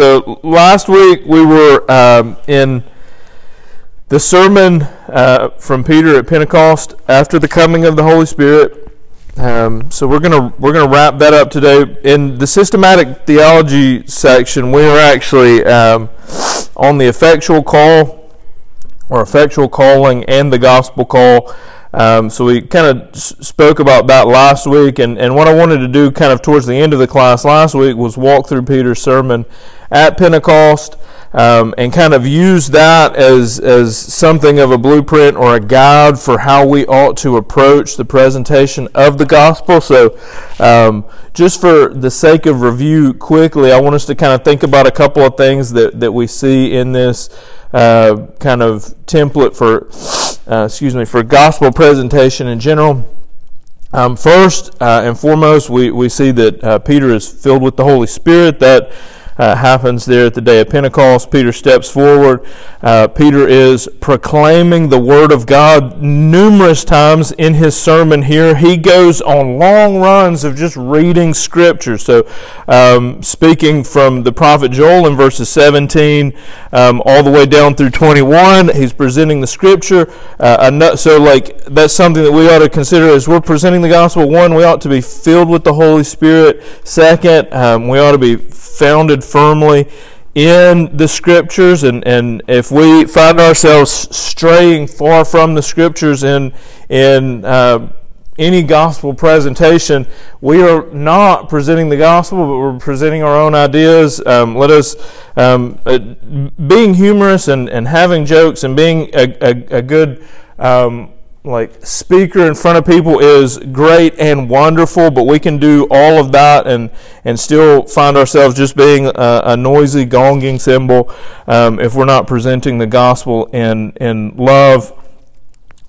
So last week we were um, in the sermon uh, from Peter at Pentecost after the coming of the Holy Spirit. Um, so we're gonna we're gonna wrap that up today. In the systematic theology section, we are actually um, on the effectual call or effectual calling and the gospel call. Um, so we kind of spoke about that last week, and, and what I wanted to do kind of towards the end of the class last week was walk through Peter's sermon at Pentecost um, and kind of use that as, as something of a blueprint or a guide for how we ought to approach the presentation of the gospel. So, um, just for the sake of review, quickly, I want us to kind of think about a couple of things that, that we see in this uh, kind of template for, uh, excuse me, for gospel presentation in general. Um, first uh, and foremost, we, we see that uh, Peter is filled with the Holy Spirit. That uh, happens there at the day of Pentecost. Peter steps forward. Uh, Peter is proclaiming the Word of God numerous times in his sermon here. He goes on long runs of just reading Scripture. So, um, speaking from the prophet Joel in verses 17 um, all the way down through 21, he's presenting the Scripture. Uh, so, like, that's something that we ought to consider as we're presenting the gospel. One, we ought to be filled with the Holy Spirit. Second, um, we ought to be founded firmly in the scriptures and, and if we find ourselves straying far from the scriptures in in uh, any gospel presentation, we are not presenting the gospel, but we're presenting our own ideas. Um, let us, um, uh, being humorous and, and having jokes and being a, a, a good um, like speaker in front of people is great and wonderful, but we can do all of that and and still find ourselves just being a, a noisy gonging cymbal um, if we're not presenting the gospel in in love.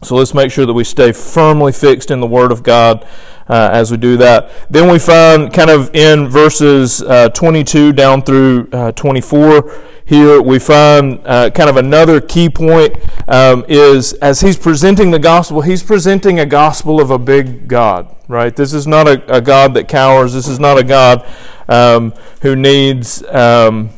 So let's make sure that we stay firmly fixed in the Word of God uh, as we do that. Then we find kind of in verses uh, 22 down through uh, 24 here we find uh, kind of another key point um, is as he's presenting the gospel, he's presenting a gospel of a big God, right? This is not a, a God that cowers. This is not a God um, who needs. Um,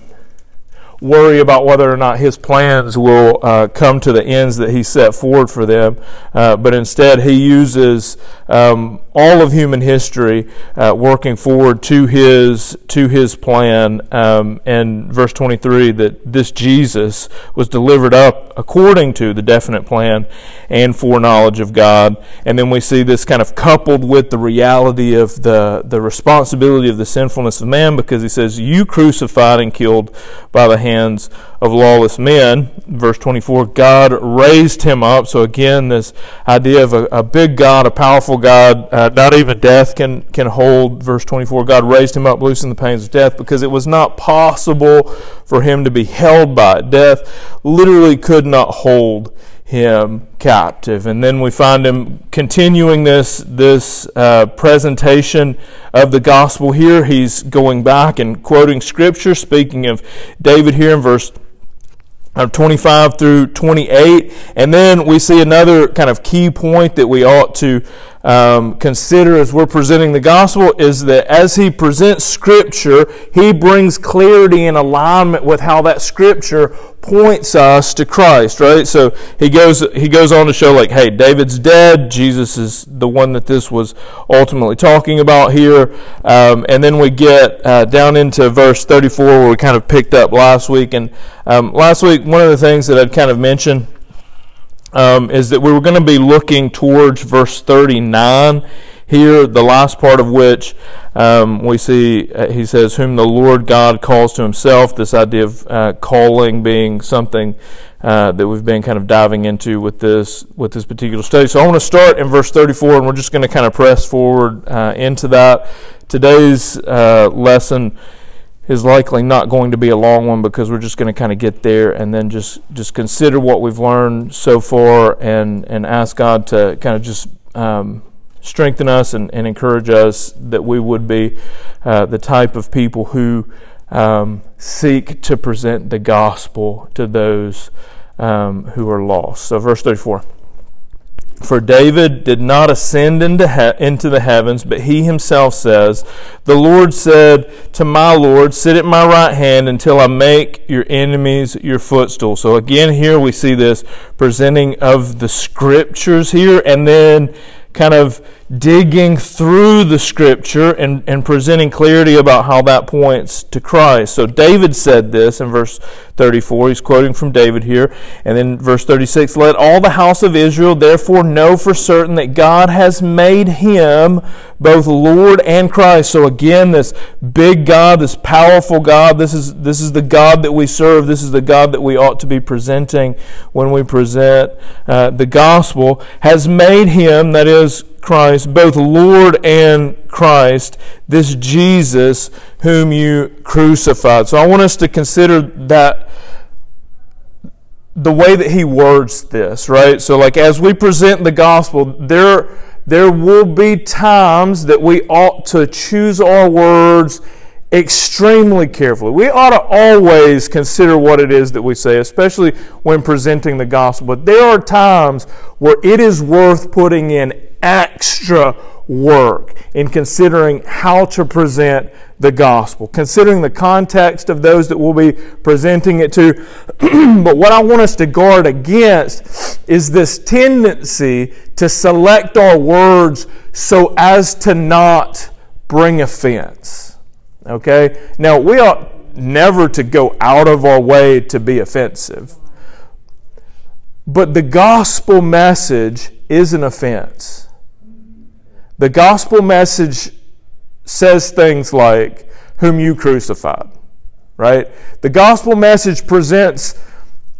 worry about whether or not his plans will uh, come to the ends that he set forward for them, uh, but instead he uses um, all of human history uh, working forward to his to his plan. Um, and verse 23 that this Jesus was delivered up according to the definite plan and foreknowledge of God. And then we see this kind of coupled with the reality of the the responsibility of the sinfulness of man, because he says, "You crucified and killed by the hands of lawless men." Verse 24, God raised him up. So again, this idea of a, a big God, a powerful God, uh, not even death can, can hold. Verse 24 God raised him up, loosened the pains of death, because it was not possible for him to be held by it. Death literally could not hold him captive. And then we find him continuing this, this uh, presentation of the gospel here. He's going back and quoting scripture, speaking of David here in verse Uh, 25 through 28. And then we see another kind of key point that we ought to um, consider as we're presenting the gospel is that as he presents scripture, he brings clarity and alignment with how that scripture points us to Christ, right? So he goes he goes on to show like, hey, David's dead. Jesus is the one that this was ultimately talking about here. Um, and then we get uh, down into verse 34 where we kind of picked up last week. And um, last week, one of the things that I'd kind of mentioned um, is that we were going to be looking towards verse 39 here, the last part of which um, we see uh, he says, Whom the Lord God calls to himself. This idea of uh, calling being something uh, that we've been kind of diving into with this with this particular study. So I want to start in verse 34, and we're just going to kind of press forward uh, into that. Today's uh, lesson is likely not going to be a long one because we're just going to kind of get there and then just just consider what we've learned so far and and ask God to kind of just um, strengthen us and, and encourage us that we would be uh, the type of people who um, seek to present the gospel to those um, who are lost. So, verse 34. For David did not ascend into, he- into the heavens, but he himself says, The Lord said to my Lord, Sit at my right hand until I make your enemies your footstool. So again, here we see this presenting of the scriptures here, and then kind of digging through the scripture and, and presenting clarity about how that points to Christ. So David said this in verse 34. He's quoting from David here. And then verse 36 Let all the house of Israel therefore know for certain that God has made him both Lord and Christ. So again, this big God, this powerful God, this is, this is the God that we serve. This is the God that we ought to be presenting when we present uh, the gospel, has made him, that is, Christ, both Lord and Christ, this Jesus whom you crucified. So I want us to consider that the way that he words this, right? So like as we present the gospel, there there will be times that we ought to choose our words extremely carefully. We ought to always consider what it is that we say, especially when presenting the gospel. But there are times where it is worth putting in extra work in considering how to present the gospel, considering the context of those that we'll be presenting it to. but what I want us to guard against is this tendency to select our words so as to not bring offense. Okay? Now, we ought never to go out of our way to be offensive. But the gospel message is an offense. The gospel message says things like, Whom you crucified, right? The gospel message presents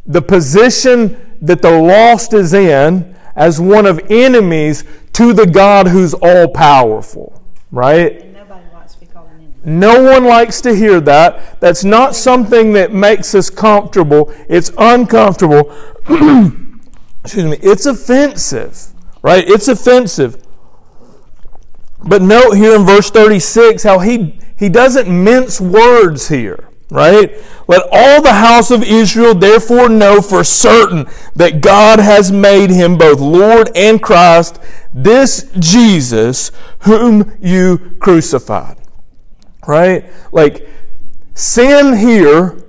the position that the lost is in as one of enemies to the God who's all powerful, right? No one likes to hear that. That's not something that makes us comfortable. It's uncomfortable. Excuse me. It's offensive, right? It's offensive. But note here in verse 36 how he, he doesn't mince words here, right? Let all the house of Israel therefore know for certain that God has made him both Lord and Christ, this Jesus whom you crucified. Right? Like, sin here,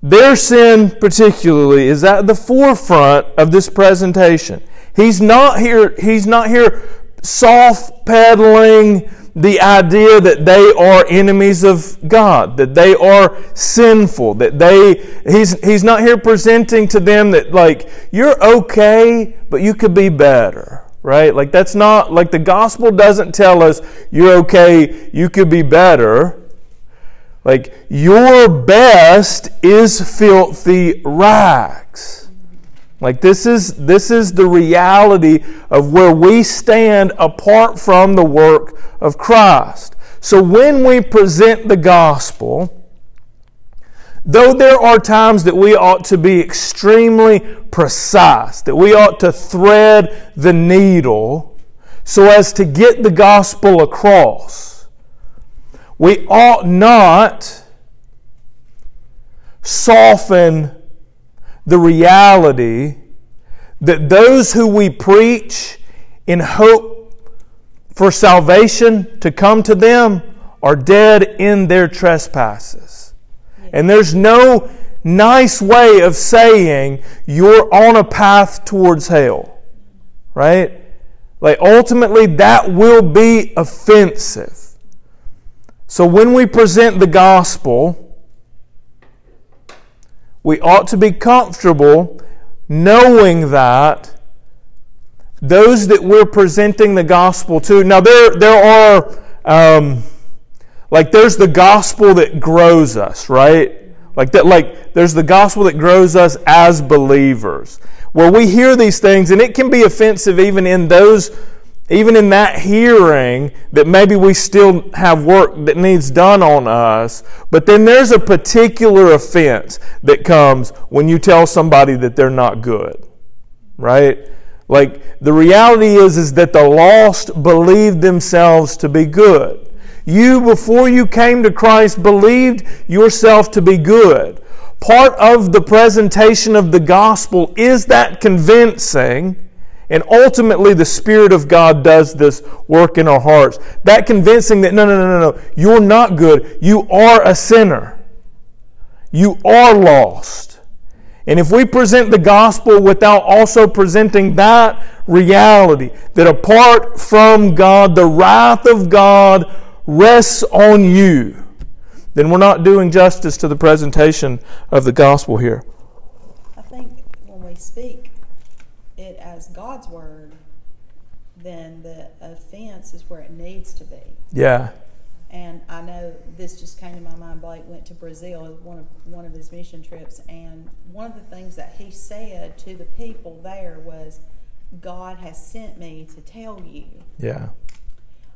their sin particularly, is at the forefront of this presentation. He's not here, he's not here soft pedaling the idea that they are enemies of God, that they are sinful, that they, he's, he's not here presenting to them that, like, you're okay, but you could be better, right? Like, that's not, like, the gospel doesn't tell us you're okay, you could be better. Like, your best is filthy rags. Like this is this is the reality of where we stand apart from the work of Christ. So when we present the gospel, though there are times that we ought to be extremely precise, that we ought to thread the needle so as to get the gospel across, we ought not soften the reality that those who we preach in hope for salvation to come to them are dead in their trespasses. And there's no nice way of saying you're on a path towards hell. Right? Like ultimately, that will be offensive. So when we present the gospel, we ought to be comfortable knowing that those that we're presenting the gospel to. Now, there, there are, um, like, there's the gospel that grows us, right? Like that, like there's the gospel that grows us as believers, where we hear these things, and it can be offensive even in those even in that hearing, that maybe we still have work that needs done on us, but then there's a particular offense that comes when you tell somebody that they're not good, right? Like the reality is, is that the lost believed themselves to be good. You, before you came to Christ, believed yourself to be good. Part of the presentation of the gospel is that convincing And ultimately, the Spirit of God does this work in our hearts. That convincing that, no, no, no, no, no, you're not good. You are a sinner. You are lost. And if we present the gospel without also presenting that reality, that apart from God, the wrath of God rests on you, then we're not doing justice to the presentation of the gospel here. I think when we speak it as God's word, then the offense is where it needs to be. Yeah. And I know this just came to my mind. Blake went to Brazil, one of one of his mission trips, and one of the things that he said to the people there was, "God has sent me to tell you." Yeah.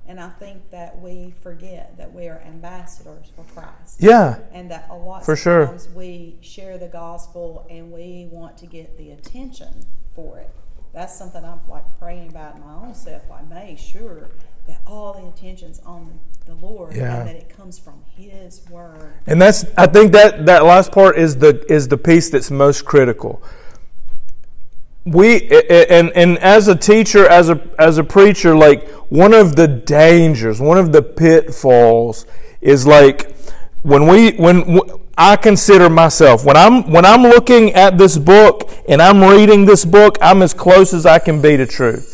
And I think that we forget that we are ambassadors for Christ. Yeah. And that a lot For of sure. times we share the gospel and we want to get the attention for it. That's something I'm like praying about in my own self, like make sure that all the attention's on the Lord Yeah. and that it comes from His word. And that's I think that that last part is the is the piece that's most critical. We and and as a teacher, as a as a preacher, like one of the dangers, one of the pitfalls is like when we when I consider myself when I'm when I'm looking at this book and I'm reading this book, I'm as close as I can be to truth.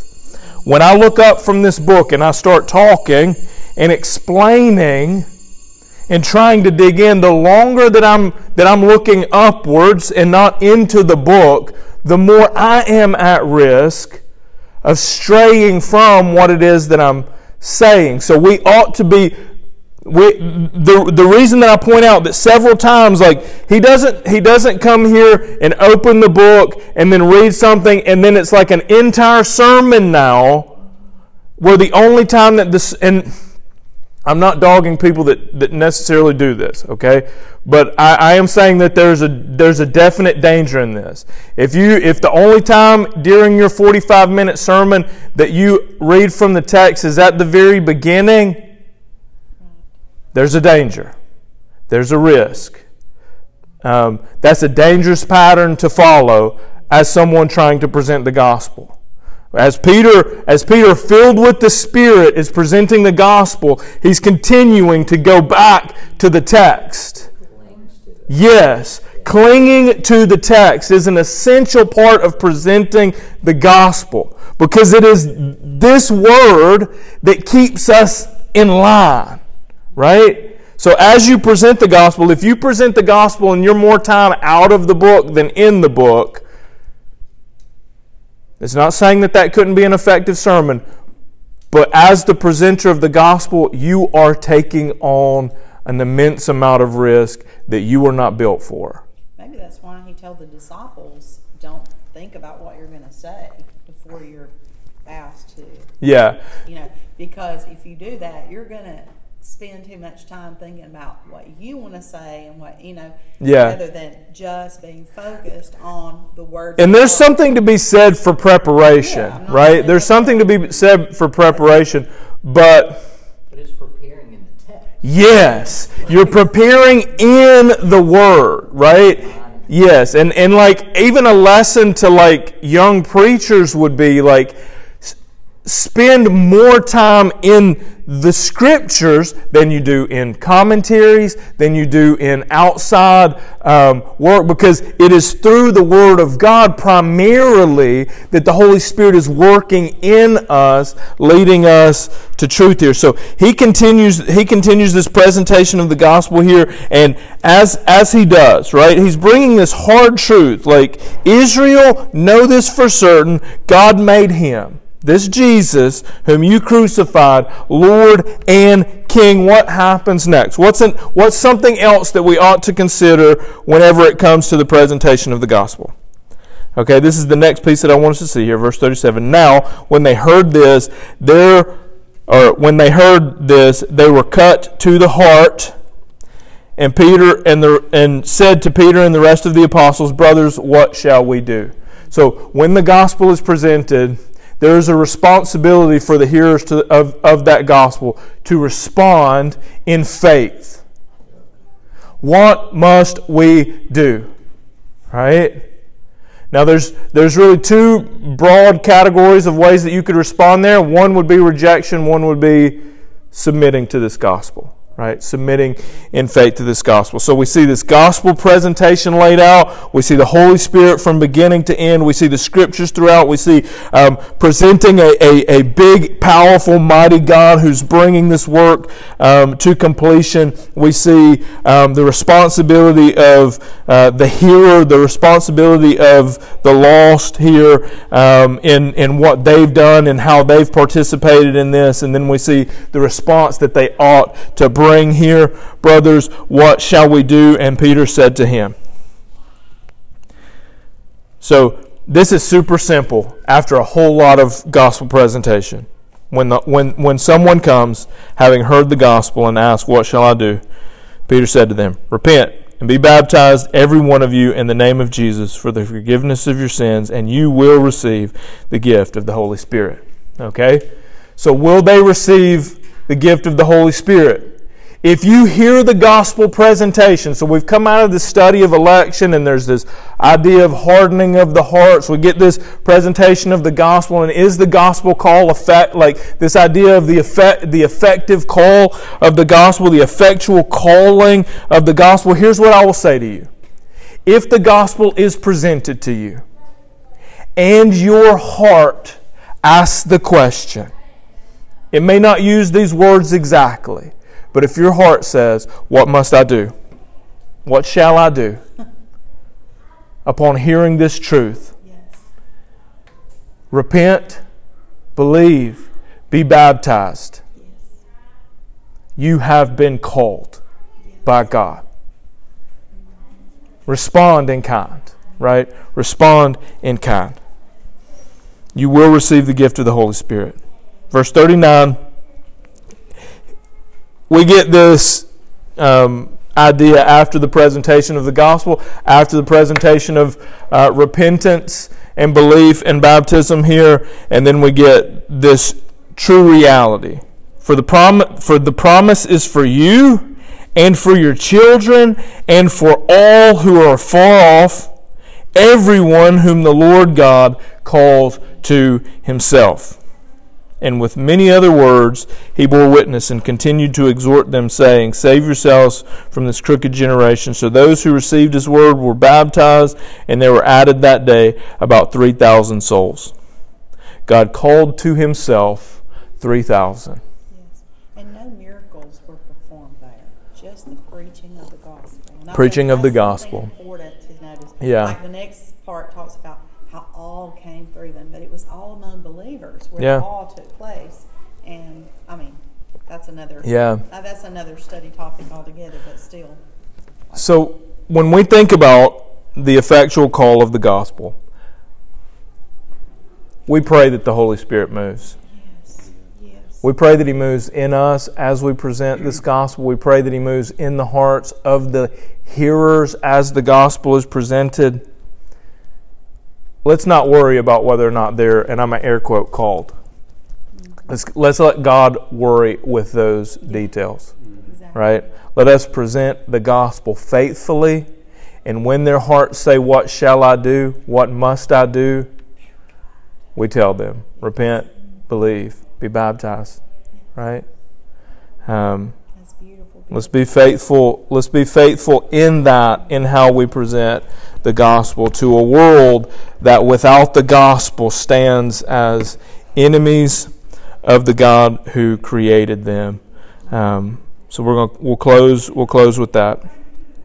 When I look up from this book and I start talking and explaining and trying to dig in, the longer that I'm that I'm looking upwards and not into the book, the more I am at risk of straying from what it is that I'm saying. So we ought to be we, the, the reason that I point out that several times, like he doesn't he doesn't come here and open the book and then read something and then it's like an entire sermon now, where the only time that this and I'm not dogging people that, that necessarily do this, okay? But I, I am saying that there's a there's a definite danger in this. If you if the only time during your 45 minute sermon that you read from the text is at the very beginning, there's a danger. There's a risk. Um, that's a dangerous pattern to follow as someone trying to present the gospel. As Peter, as Peter, filled with the Spirit, is presenting the gospel, he's continuing to go back to the text. Yes, clinging to the text is an essential part of presenting the gospel because it is this word that keeps us in line, right? So as you present the gospel, if you present the gospel and you're more time out of the book than in the book, it's not saying that that couldn't be an effective sermon, but as the presenter of the gospel, you are taking on an immense amount of risk that you were not built for. Maybe that's why he told the disciples, "Don't think about what you're going to say before you're asked to." Yeah. You know, because if you do that, you're going to spend too much time thinking about what you want to say and what you know, Yeah. rather than just being focused on the word. And there's something to be said for preparation, Yeah, right? There's something to be said for preparation, but But it's preparing in the text. Yes, you're preparing in the word, right? Yes, and and like even a lesson to like young preachers would be like s- spend more time in the scriptures than you do in commentaries, than you do in outside um, work, because it is through the Word of God primarily that the Holy Spirit is working in us, leading us to truth here. So he continues. He continues this presentation of the gospel here, and as as he does, right, he's bringing this hard truth. Like Israel, know this for certain: God made him. This Jesus, whom you crucified, Lord and King, what happens next? What's, an, what's something else that we ought to consider whenever it comes to the presentation of the gospel? Okay, this is the next piece that I want us to see here, verse 37. Now, when they heard this, there, or when they heard this, they were cut to the heart, and Peter and the and said to Peter and the rest of the apostles, Brothers, what shall we do? So when the gospel is presented, there is a responsibility for the hearers to, of, of that gospel to respond in faith. What must we do? Right? Now, there's, there's really two broad categories of ways that you could respond there. One would be rejection, one would be submitting to this gospel right? Submitting in faith to this gospel. So we see this gospel presentation laid out. We see the Holy Spirit from beginning to end. We see the scriptures throughout. We see um, presenting a, a, a, big, powerful, mighty God who's bringing this work um, to completion. We see um, the responsibility of uh, the hearer, the responsibility of the lost here um, in, in what they've done and how they've participated in this. And then we see the response that they ought to bring bring here, brothers, what shall we do? And Peter said to him. So this is super simple after a whole lot of gospel presentation. When, the, when, when someone comes, having heard the gospel, and asks, What shall I do? Peter said to them, Repent and be baptized, every one of you, in the name of Jesus for the forgiveness of your sins, and you will receive the gift of the Holy Spirit. Okay? So, will they receive the gift of the Holy Spirit? If you hear the gospel presentation, so we've come out of the study of election and there's this idea of hardening of the hearts. We get this presentation of the gospel and is the gospel call effect, like this idea of the effect, the effective call of the gospel, the effectual calling of the gospel. Here's what I will say to you. If the gospel is presented to you and your heart asks the question, it may not use these words exactly, but if your heart says, What must I do? What shall I do? Upon hearing this truth, yes. repent, believe, be baptized. Yes. You have been called yes. by God. Respond in kind, right? Respond in kind. You will receive the gift of the Holy Spirit. Verse 39 we get this um, idea after the presentation of the gospel, after the presentation of uh, repentance and belief and baptism here, and then we get this true reality. For the, prom- for the promise is for you and for your children and for all who are far off, everyone whom the Lord God calls to himself. And with many other words, he bore witness and continued to exhort them, saying, Save yourselves from this crooked generation. So those who received his word were baptized, and there were added that day about 3,000 souls. God called to himself 3,000. Yes. And no miracles were performed there, just the preaching of the gospel. preaching of the gospel. Important to notice. Yeah. Like the next part talks about how all came through them, but it was all among believers where yeah. all took place. And I mean, that's another yeah uh, that's another study topic altogether, but still. So when we think about the effectual call of the gospel, we pray that the Holy Spirit moves. Yes. Yes. We pray that He moves in us as we present this gospel. We pray that He moves in the hearts of the hearers as the gospel is presented let's not worry about whether or not they're, and I'm an air quote, called. Let's, let's let God worry with those details, exactly. right? Let us present the gospel faithfully, and when their hearts say, What shall I do? What must I do? We tell them, Repent, believe, be baptized, right? Um, Let's be faithful. Let's be faithful in that, in how we present the gospel to a world that without the gospel stands as enemies of the God who created them. Um, so we're going we'll close we'll close with that.